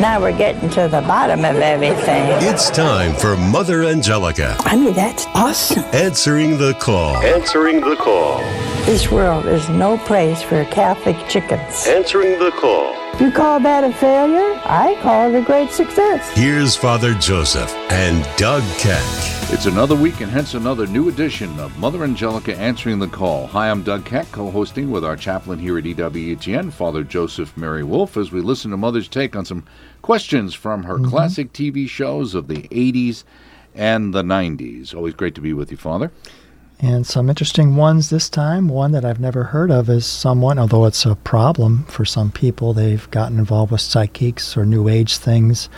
Now we're getting to the bottom of everything. It's time for Mother Angelica. I mean, that's awesome. Answering the call. Answering the call. This world is no place for Catholic chickens. Answering the call. You call that a failure? I call it a great success. Here's Father Joseph and Doug Keck. It's another week and hence another new edition of Mother Angelica Answering the Call. Hi, I'm Doug Keck, co hosting with our chaplain here at EWTN, Father Joseph Mary Wolfe, as we listen to Mother's take on some questions from her mm-hmm. classic TV shows of the 80s and the 90s. Always great to be with you, Father. And some interesting ones this time. One that I've never heard of is someone, although it's a problem for some people, they've gotten involved with psychics or new age things.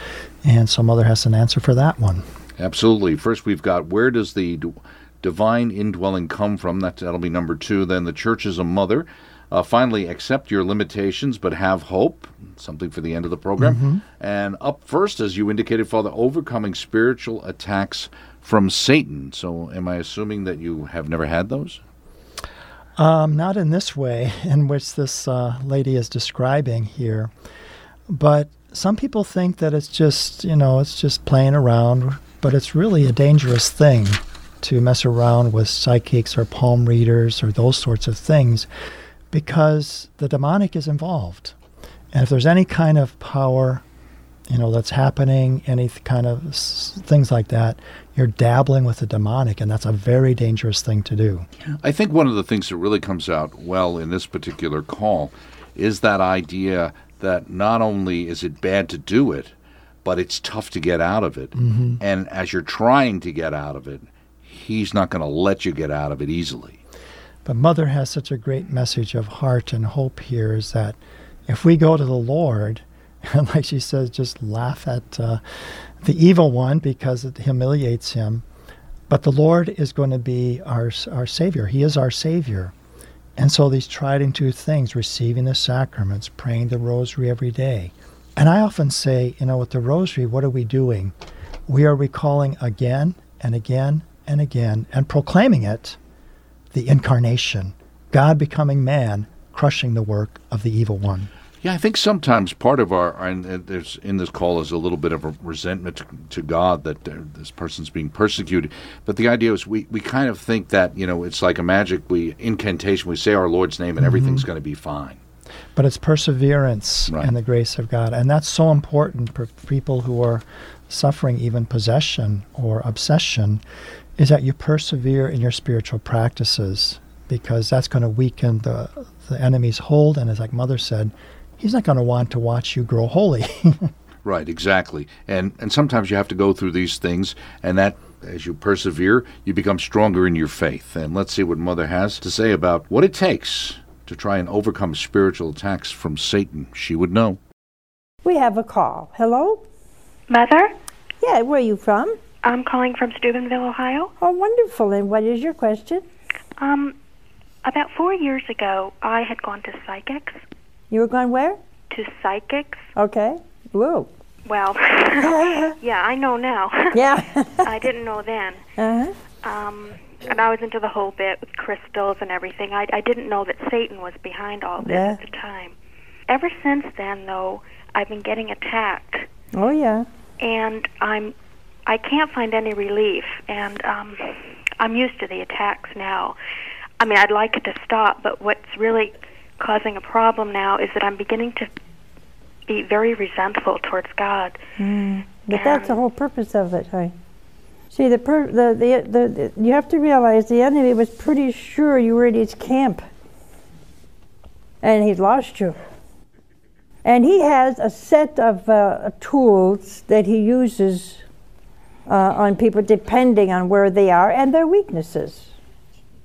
And some mother has an answer for that one. Absolutely. First, we've got where does the divine indwelling come from? That, that'll be number two. Then the church is a mother. Uh, finally, accept your limitations, but have hope. Something for the end of the program. Mm-hmm. And up first, as you indicated, Father, overcoming spiritual attacks from Satan. So, am I assuming that you have never had those? Um, not in this way, in which this uh, lady is describing here. But some people think that it's just, you know, it's just playing around, but it's really a dangerous thing to mess around with psychics or palm readers or those sorts of things because the demonic is involved. And if there's any kind of power, you know, that's happening, any kind of s- things like that, you're dabbling with the demonic, and that's a very dangerous thing to do. I think one of the things that really comes out well in this particular call is that idea that not only is it bad to do it, but it's tough to get out of it. Mm-hmm. And as you're trying to get out of it, he's not going to let you get out of it easily. But Mother has such a great message of heart and hope here is that if we go to the Lord, and like she says, just laugh at uh, the evil one because it humiliates him. But the Lord is going to be our, our Savior. He is our Savior. And so these tried and true things, receiving the sacraments, praying the rosary every day. And I often say, you know, with the rosary, what are we doing? We are recalling again and again and again and proclaiming it the incarnation, God becoming man, crushing the work of the evil one. Yeah, I think sometimes part of our and there's in this call is a little bit of a resentment to, to God that uh, this person's being persecuted. But the idea is we, we kind of think that you know it's like a magic we incantation. We say our Lord's name and mm-hmm. everything's going to be fine. But it's perseverance right. and the grace of God, and that's so important for people who are suffering even possession or obsession is that you persevere in your spiritual practices because that's going to weaken the, the enemy's hold. And as like Mother said, he's not going to want to watch you grow holy. right, exactly. And and sometimes you have to go through these things, and that as you persevere, you become stronger in your faith. And let's see what Mother has to say about what it takes to try and overcome spiritual attacks from Satan. She would know. We have a call. Hello? Mother? Yeah, where are you from? I'm calling from Steubenville, Ohio. Oh, wonderful. And what is your question? Um, about four years ago, I had gone to psychics. You were going where? To psychics. Okay. Whoa. Well, yeah, I know now. yeah. I didn't know then. Uh-huh. Um, and I was into the whole bit with crystals and everything. I, I didn't know that Satan was behind all this yeah. at the time. Ever since then, though, I've been getting attacked. Oh yeah. And I'm I can't find any relief, and um, I'm used to the attacks now. I mean, I'd like it to stop, but what's really causing a problem now is that I'm beginning to be very resentful towards God. Mm. But and that's the whole purpose of it, huh? See, the, per, the, the, the, the, you have to realize the enemy was pretty sure you were in his camp, and he'd lost you. And he has a set of uh, tools that he uses uh, on people depending on where they are and their weaknesses.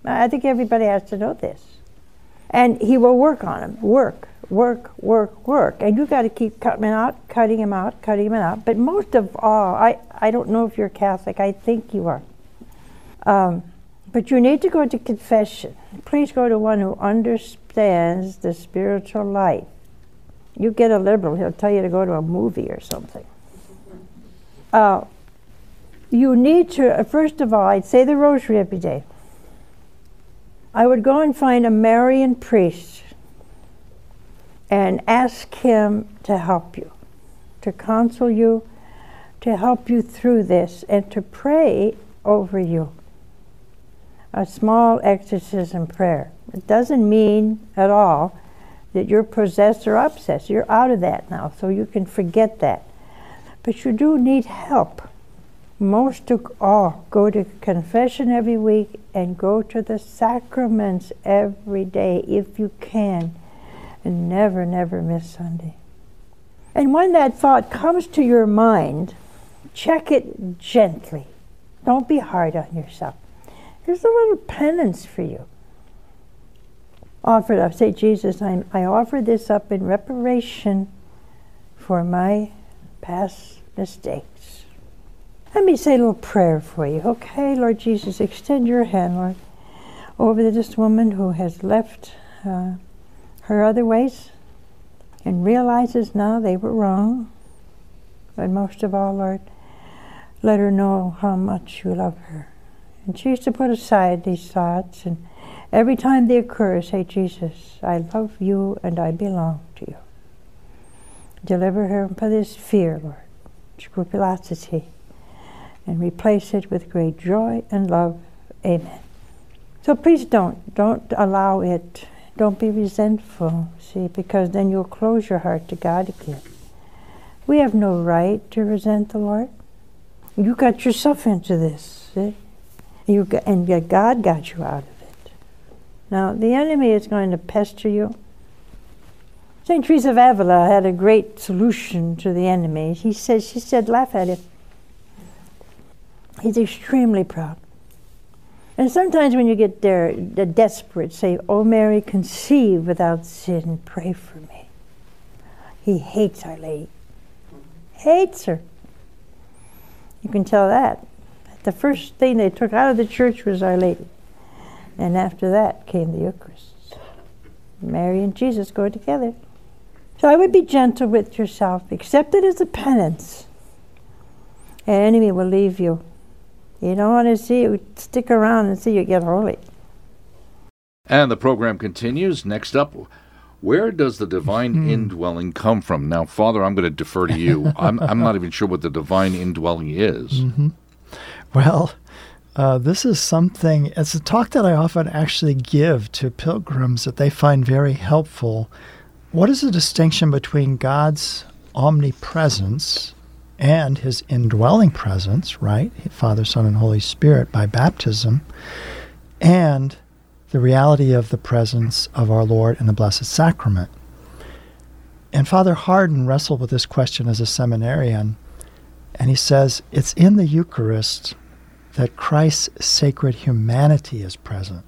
I think everybody has to know this. And he will work on them. Work, work, work, work. And you got to keep cutting him out, cutting him out, cutting him out. But most of all, I, I don't know if you're Catholic. I think you are. Um, but you need to go to confession. Please go to one who understands the spiritual life. You get a liberal, he'll tell you to go to a movie or something. Uh, you need to, uh, first of all, I'd say the rosary every day. I would go and find a Marian priest and ask him to help you, to counsel you, to help you through this, and to pray over you. A small exorcism prayer. It doesn't mean at all that you're possessed or obsessed. You're out of that now, so you can forget that. But you do need help. Most of all, go to confession every week and go to the sacraments every day if you can. And never, never miss Sunday. And when that thought comes to your mind, check it gently. Don't be hard on yourself. Here's a little penance for you offer it up. Say, Jesus, I, I offer this up in reparation for my past mistakes. Let me say a little prayer for you. Okay, Lord Jesus, extend your hand, Lord, over this woman who has left uh, her other ways and realizes now they were wrong. But most of all, Lord, let her know how much you love her. And she used to put aside these thoughts and Every time they occur, say, Jesus, I love you and I belong to you. Deliver her from this fear, Lord, scrupulosity, and replace it with great joy and love. Amen. So please don't, don't allow it. Don't be resentful, see, because then you'll close your heart to God again. We have no right to resent the Lord. You got yourself into this, see? You got, and yet God got you out of it. Now, the enemy is going to pester you. St. Teresa of Avila had a great solution to the enemy. He said, she said, laugh at him. He's extremely proud. And sometimes when you get there, the desperate, say, Oh Mary, conceive without sin, pray for me. He hates Our Lady. Hates her. You can tell that. The first thing they took out of the church was Our Lady. And after that came the Eucharist. Mary and Jesus go together. So I would be gentle with yourself. Accept it as a penance. An enemy will leave you. You don't want to see you stick around and see you get holy. And the program continues. Next up, where does the divine hmm. indwelling come from? Now, Father, I'm going to defer to you. I'm, I'm not even sure what the divine indwelling is. Mm-hmm. Well, uh, this is something, it's a talk that I often actually give to pilgrims that they find very helpful. What is the distinction between God's omnipresence and his indwelling presence, right? Father, Son, and Holy Spirit by baptism, and the reality of the presence of our Lord in the Blessed Sacrament. And Father Hardon wrestled with this question as a seminarian, and he says it's in the Eucharist that Christ's sacred humanity is present.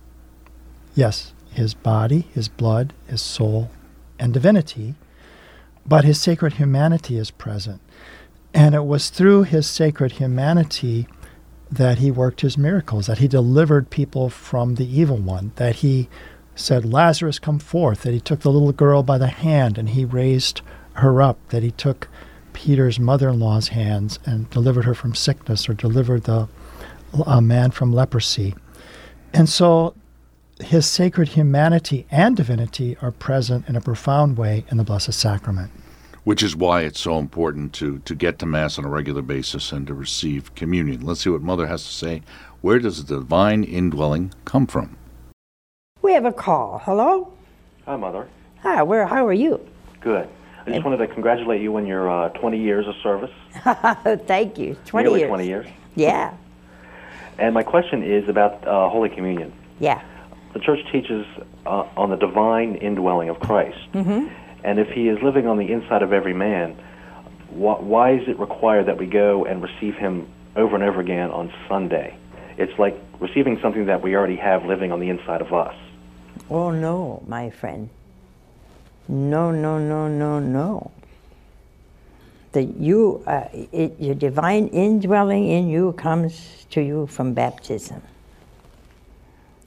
Yes, his body, his blood, his soul, and divinity, but his sacred humanity is present. And it was through his sacred humanity that he worked his miracles, that he delivered people from the evil one, that he said, Lazarus, come forth, that he took the little girl by the hand and he raised her up, that he took Peter's mother in law's hands and delivered her from sickness or delivered the a man from leprosy. And so his sacred humanity and divinity are present in a profound way in the Blessed Sacrament. Which is why it's so important to, to get to Mass on a regular basis and to receive communion. Let's see what Mother has to say. Where does the divine indwelling come from? We have a call. Hello? Hi, Mother. Hi, where, how are you? Good. I just wanted to congratulate you on your uh, 20 years of service. Thank you. 20 Nearly years. 20 years. Yeah. And my question is about uh, Holy Communion. Yeah. The church teaches uh, on the divine indwelling of Christ. Mm-hmm. And if he is living on the inside of every man, wh- why is it required that we go and receive him over and over again on Sunday? It's like receiving something that we already have living on the inside of us. Oh, no, my friend. No, no, no, no, no that you, uh, it, your divine indwelling in you comes to you from baptism.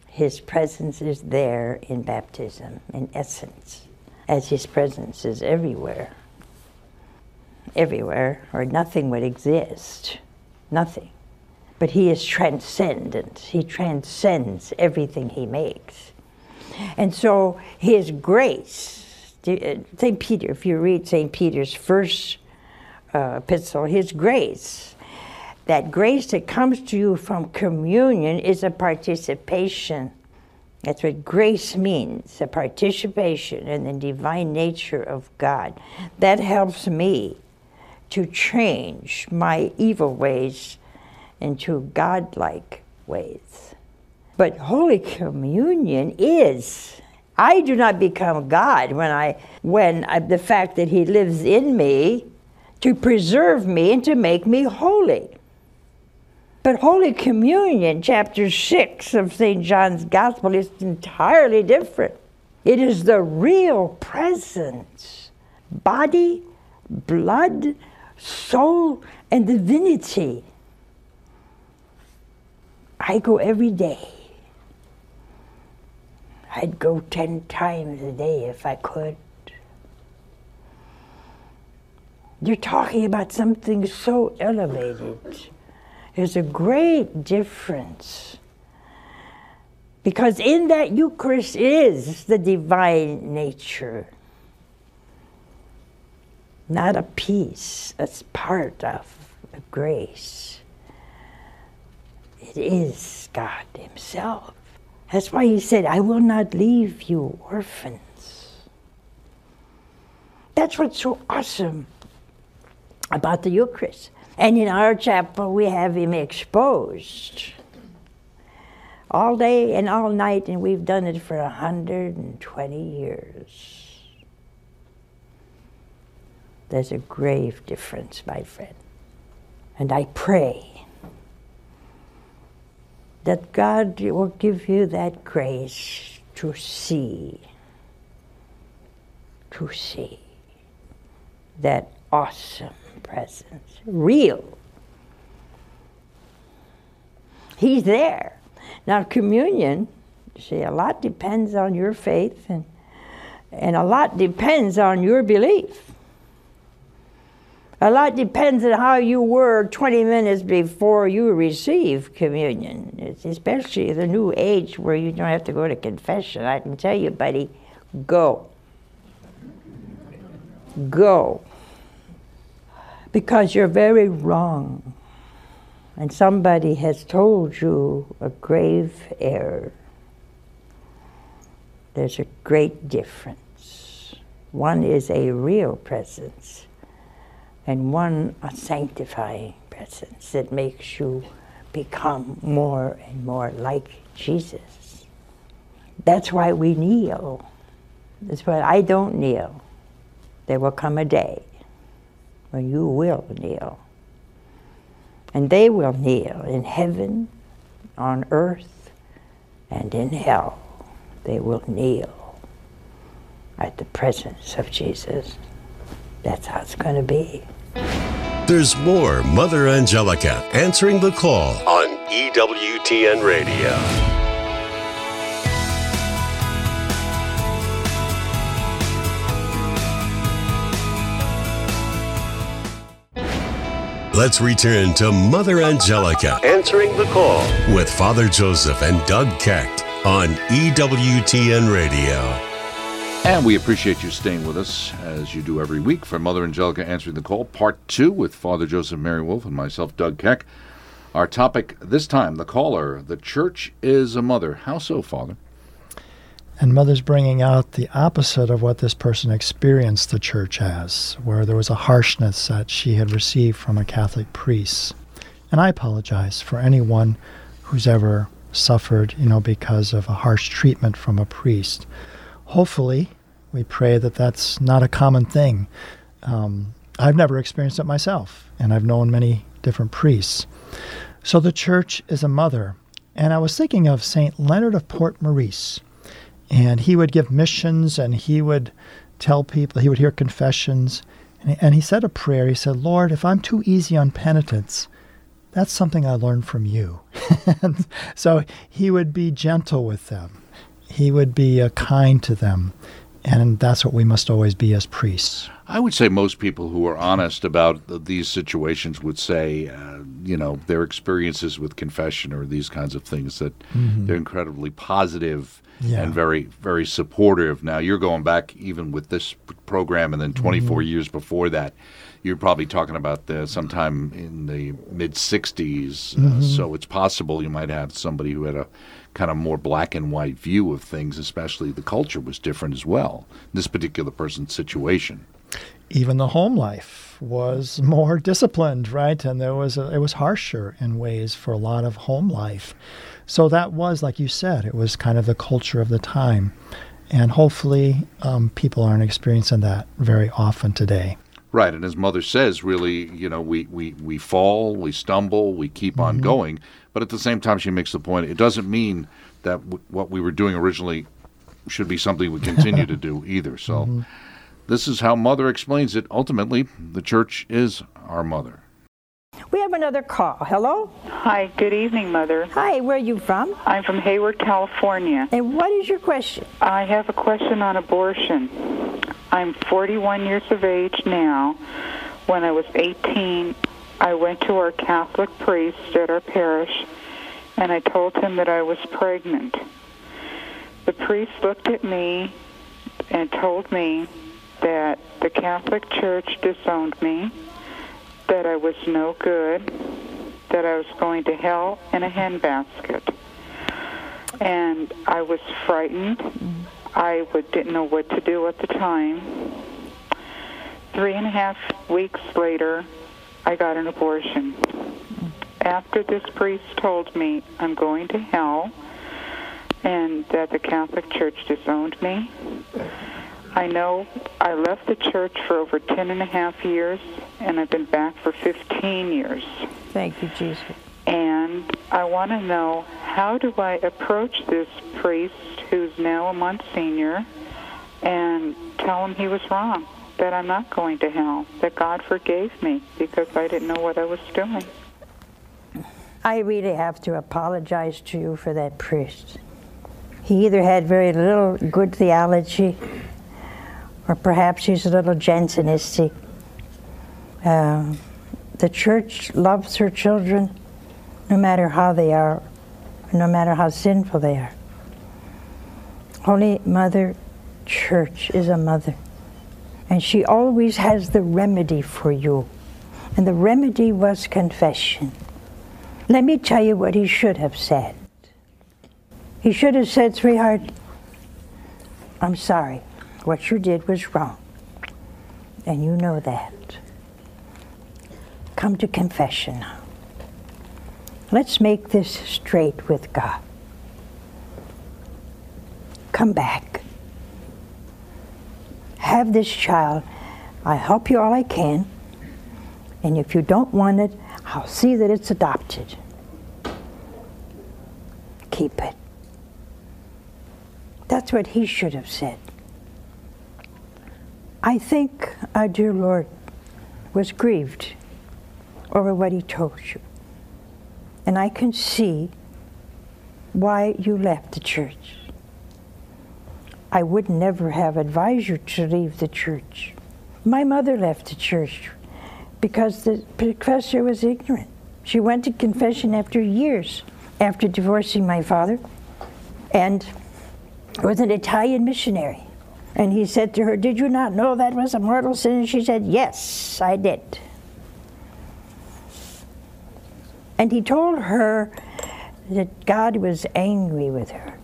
His presence is there in baptism, in essence, as His presence is everywhere. Everywhere, or nothing would exist. Nothing. But He is transcendent. He transcends everything He makes. And so His grace, uh, St. Peter, if you read St. Peter's first uh, epistle, His grace. That grace that comes to you from communion is a participation. That's what grace means a participation in the divine nature of God. That helps me to change my evil ways into godlike ways. But Holy Communion is. I do not become God when I when I, the fact that He lives in me to preserve me and to make me holy. But Holy Communion, chapter 6 of St. John's Gospel, is entirely different. It is the real presence, body, blood, soul, and divinity. I go every day. I'd go 10 times a day if I could. You're talking about something so elevated. There's a great difference. Because in that Eucharist is the divine nature. Not a piece, it's part of grace. It is God Himself. That's why He said, I will not leave you orphans. That's what's so awesome about the Eucharist. And in our chapel, we have him exposed all day and all night, and we've done it for 120 years. There's a grave difference, my friend. And I pray that God will give you that grace to see, to see that awesome presence, real. He's there. Now, communion, see, a lot depends on your faith and, and a lot depends on your belief. A lot depends on how you were 20 minutes before you receive communion. It's especially the new age where you don't have to go to confession. I can tell you, buddy, go. Go because you're very wrong. And somebody has told you a grave error. There's a great difference. One is a real presence, and one a sanctifying presence that makes you become more and more like Jesus. That's why we kneel. That's why I don't kneel. There will come a day when you will kneel. And they will kneel in heaven, on earth, and in hell. They will kneel at the presence of Jesus. That's how it's going to be. There's more Mother Angelica answering the call on EWTN Radio. Let's return to Mother Angelica answering the call with Father Joseph and Doug Keck on EWTN Radio. And we appreciate you staying with us as you do every week for Mother Angelica Answering the Call, part two with Father Joseph Mary Wolfe and myself, Doug Keck. Our topic this time, the caller, the church is a mother. How so, Father? And Mother's bringing out the opposite of what this person experienced the church as, where there was a harshness that she had received from a Catholic priest. And I apologize for anyone who's ever suffered, you know, because of a harsh treatment from a priest. Hopefully, we pray that that's not a common thing. Um, I've never experienced it myself, and I've known many different priests. So the church is a mother. And I was thinking of St. Leonard of Port Maurice and he would give missions and he would tell people, he would hear confessions. And, and he said a prayer. He said, Lord, if I'm too easy on penitents, that's something I learned from you. so he would be gentle with them, he would be uh, kind to them. And that's what we must always be as priests. I would say most people who are honest about these situations would say, uh, you know, their experiences with confession or these kinds of things, that mm-hmm. they're incredibly positive yeah. and very, very supportive. Now, you're going back even with this program and then 24 mm-hmm. years before that. you're probably talking about the, sometime in the mid 60s. Uh, mm-hmm. so it's possible you might have somebody who had a kind of more black and white view of things, especially the culture was different as well, this particular person's situation. Even the home life was more disciplined, right? And there was a, it was harsher in ways for a lot of home life. So that was, like you said, it was kind of the culture of the time. And hopefully, um, people aren't experiencing that very often today. Right, and as mother says, really, you know, we, we, we fall, we stumble, we keep mm-hmm. on going, but at the same time, she makes the point it doesn't mean that w- what we were doing originally should be something we continue to do either. So, mm-hmm. This is how mother explains it. Ultimately, the church is our mother. We have another call. Hello? Hi, good evening, Mother. Hi, where are you from? I'm from Hayward, California. And what is your question? I have a question on abortion. I'm 41 years of age now. When I was 18, I went to our Catholic priest at our parish and I told him that I was pregnant. The priest looked at me and told me that the Catholic Church disowned me, that I was no good, that I was going to hell in a handbasket. And I was frightened mm-hmm. I would, didn't know what to do at the time. Three and a half weeks later, I got an abortion. Mm-hmm. After this priest told me I'm going to hell and that the Catholic Church disowned me, I know I left the church for over ten and a half years, and I've been back for 15 years. Thank you, Jesus. And I want to know how do I approach this priest who's now a Monsignor and tell him he was wrong, that I'm not going to hell, that God forgave me because I didn't know what I was doing. I really have to apologize to you for that priest. He either had very little good theology or perhaps he's a little Jansenistic. Uh, the church loves her children no matter how they are, no matter how sinful they are. Holy Mother Church is a mother, and she always has the remedy for you. And the remedy was confession. Let me tell you what he should have said. He should have said, Sweetheart, I'm sorry. What you did was wrong. And you know that. Come to confession. Let's make this straight with God. Come back. Have this child. I'll help you all I can. And if you don't want it, I'll see that it's adopted. Keep it. That's what he should have said. I think our dear Lord was grieved over what he told you. And I can see why you left the church. I would never have advised you to leave the church. My mother left the church because the professor was ignorant. She went to confession after years after divorcing my father and was an Italian missionary. And he said to her, Did you not know that was a mortal sin? And she said, Yes, I did. And he told her that God was angry with her.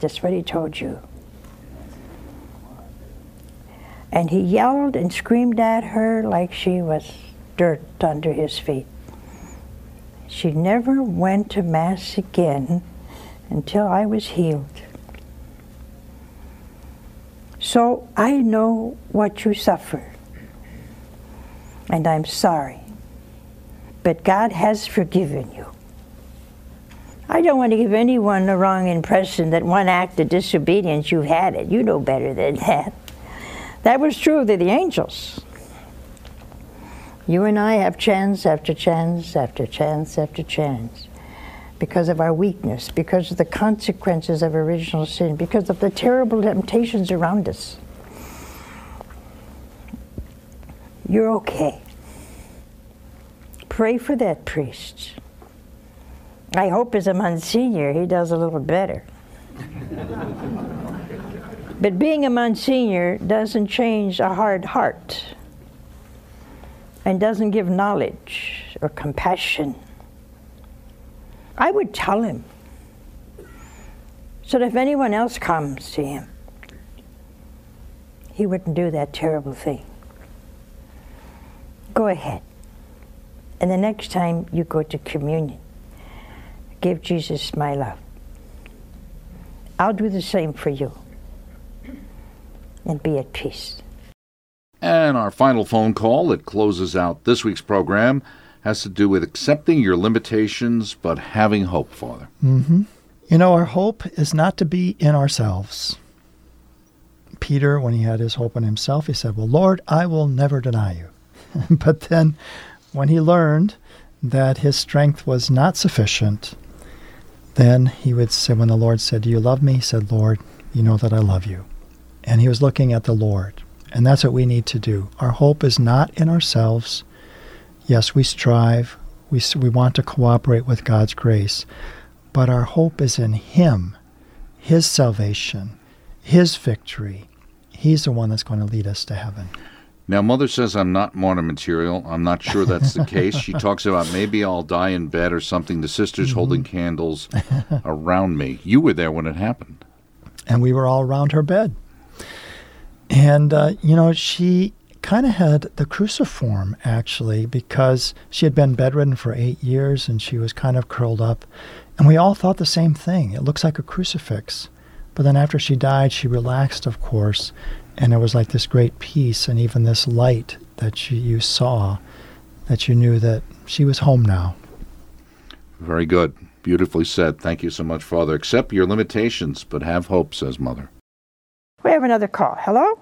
Just what he told you. And he yelled and screamed at her like she was dirt under his feet. She never went to Mass again until I was healed. So I know what you suffer, and I'm sorry but God has forgiven you. I don't want to give anyone the wrong impression that one act of disobedience, you've had it. You know better than that. That was true of the angels. You and I have chance after chance after chance after chance because of our weakness, because of the consequences of original sin, because of the terrible temptations around us. You're okay. Pray for that priest. I hope as a Monsignor he does a little better. but being a Monsignor doesn't change a hard heart. and doesn't give knowledge or compassion, I would tell him so that if anyone else comes to him, he wouldn't do that terrible thing. Go ahead. And the next time you go to communion, give Jesus my love. I'll do the same for you. And be at peace. And our final phone call that closes out this week's program has to do with accepting your limitations but having hope, Father. Mm-hmm. You know, our hope is not to be in ourselves. Peter, when he had his hope in himself, he said, Well, Lord, I will never deny you. but then when he learned that his strength was not sufficient, then he would say, when the Lord said, Do you love me? He said, Lord, you know that I love you. And he was looking at the Lord. And that's what we need to do. Our hope is not in ourselves. Yes, we strive, we, we want to cooperate with God's grace, but our hope is in Him, His salvation, His victory. He's the one that's going to lead us to heaven. Now, Mother says I'm not martyr material. I'm not sure that's the case. She talks about maybe I'll die in bed or something. The sisters mm-hmm. holding candles around me. You were there when it happened. And we were all around her bed. And, uh, you know, she kind of had the cruciform, actually, because she had been bedridden for eight years and she was kind of curled up. And we all thought the same thing. It looks like a crucifix. But then after she died, she relaxed, of course, and it was like this great peace and even this light that you, you saw that you knew that she was home now. Very good. Beautifully said. Thank you so much, Father. Accept your limitations, but have hope, says Mother. We have another call. Hello?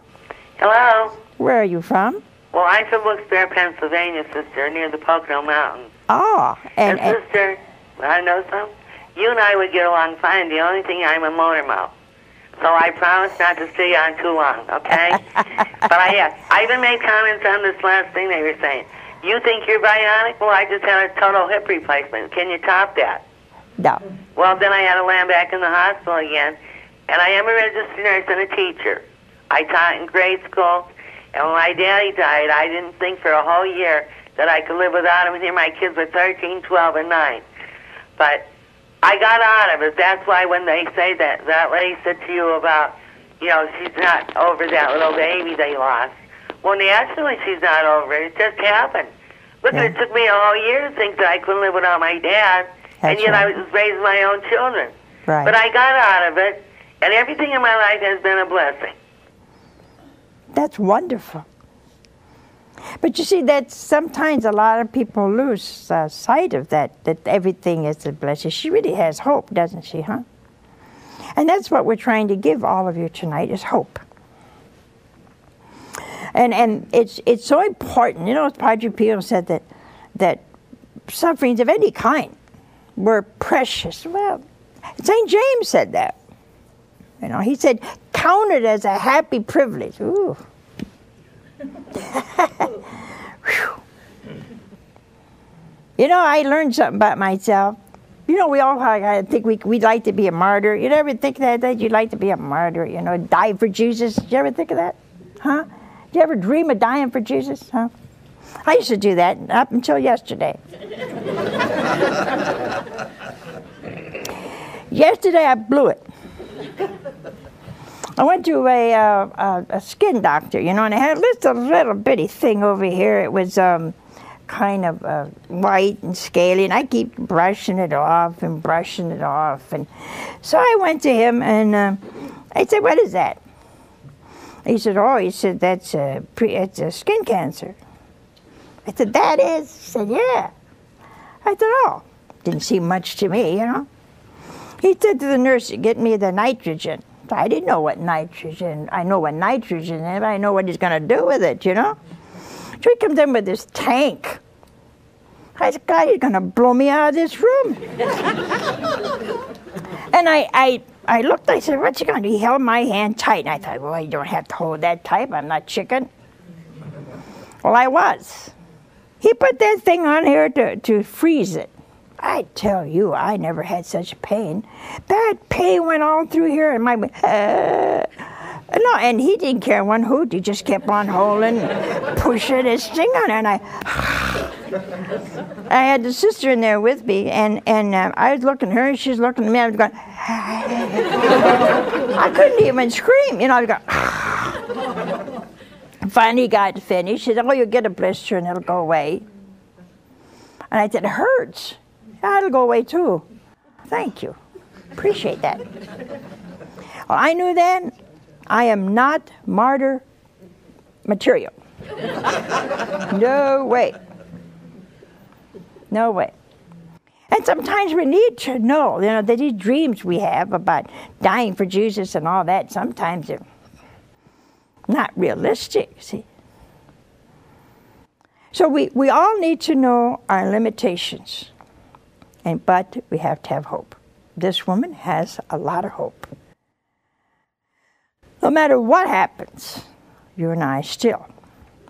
Hello. Where are you from? Well, I'm from Wilkes-Barre, Pennsylvania, sister, near the Pocono Mountains. Oh, and, and sister, I know some. You and I would get along fine. The only thing I'm a motor mouth. So I promise not to stay on too long, okay? but I have. I even made comments on this last thing they were saying. You think you're bionic? Well, I just had a total hip replacement. Can you top that? No. Well, then I had to land back in the hospital again. And I am a registered nurse and a teacher. I taught in grade school. And when my daddy died, I didn't think for a whole year that I could live without him. And here my kids were 13, 12, and 9. But I got out of it. That's why when they say that, that lady said to you about, you know, she's not over that little baby they lost. Well, naturally she's not over it. It just happened. Look, yeah. it took me a whole year to think that I couldn't live without my dad, That's and yet right. I was raising my own children. Right. But I got out of it, and everything in my life has been a blessing. That's wonderful. But you see, that sometimes a lot of people lose uh, sight of that, that everything is a blessing. She really has hope, doesn't she, huh? And that's what we're trying to give all of you tonight is hope. And, and it's, it's so important. You know, Padre Pio said that, that sufferings of any kind were precious. Well, St. James said that. You know, he said, count it as a happy privilege. Ooh. you know, I learned something about myself. You know, we all I think we we'd like to be a martyr. You ever think that that you'd like to be a martyr? You know, die for Jesus. Did you ever think of that? Huh? Did you ever dream of dying for Jesus? Huh? I used to do that up until yesterday. yesterday I blew it. I went to a, uh, a, skin doctor, you know, and I had a little bitty thing over here. It was um, kind of uh, white and scaly, and I keep brushing it off and brushing it off. And so I went to him, and uh, I said, "What is that?" He said, "Oh," he said, "That's a pre- it's a skin cancer." I said, "That is?" He said, "Yeah." I said, "Oh, didn't seem much to me, you know." He said to the nurse, "Get me the nitrogen." I didn't know what nitrogen, I know what nitrogen is, I know what he's going to do with it, you know? So he comes in with this tank. I said, God, he's going to blow me out of this room. and I, I, I looked, I said, what's he going to do? He held my hand tight. And I thought, well, you don't have to hold that tight. I'm not chicken. Well, I was. He put that thing on here to, to freeze it. I tell you, I never had such pain. That pain went all through here, and my uh, No, and he didn't care one hoot. He just kept on holding, pushing his thing on. And I, I had the sister in there with me, and and uh, I was looking at her, and she was looking at me. I was going, I couldn't even scream. You know, I was going. Finally, got finished. She said, "Oh, you'll get a blister, and it'll go away." And I said, "It hurts. Yeah, it'll go away too." Thank you. Appreciate that. Well, I knew then I am not martyr material. no way. No way. And sometimes we need to know, you know, that these dreams we have about dying for Jesus and all that, sometimes they're not realistic, see. So we, we all need to know our limitations. And but we have to have hope. This woman has a lot of hope. No matter what happens, you and I still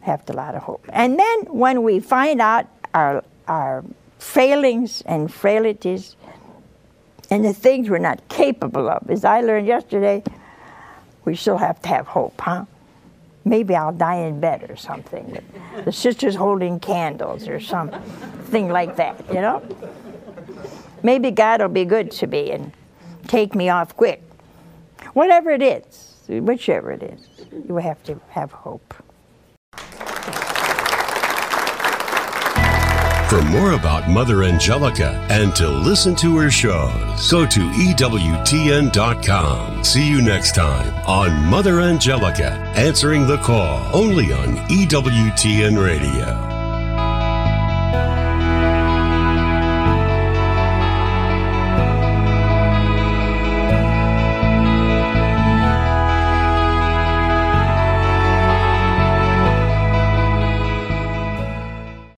have a lot of hope. And then when we find out our, our failings and frailties and the things we're not capable of, as I learned yesterday, we still have to have hope, huh? Maybe I'll die in bed or something. The sisters holding candles or something like that, you know? Maybe God will be good to me and take me off quick. Whatever it is, whichever it is, you have to have hope. For more about Mother Angelica and to listen to her shows, go to EWTN.com. See you next time on Mother Angelica, answering the call only on EWTN Radio.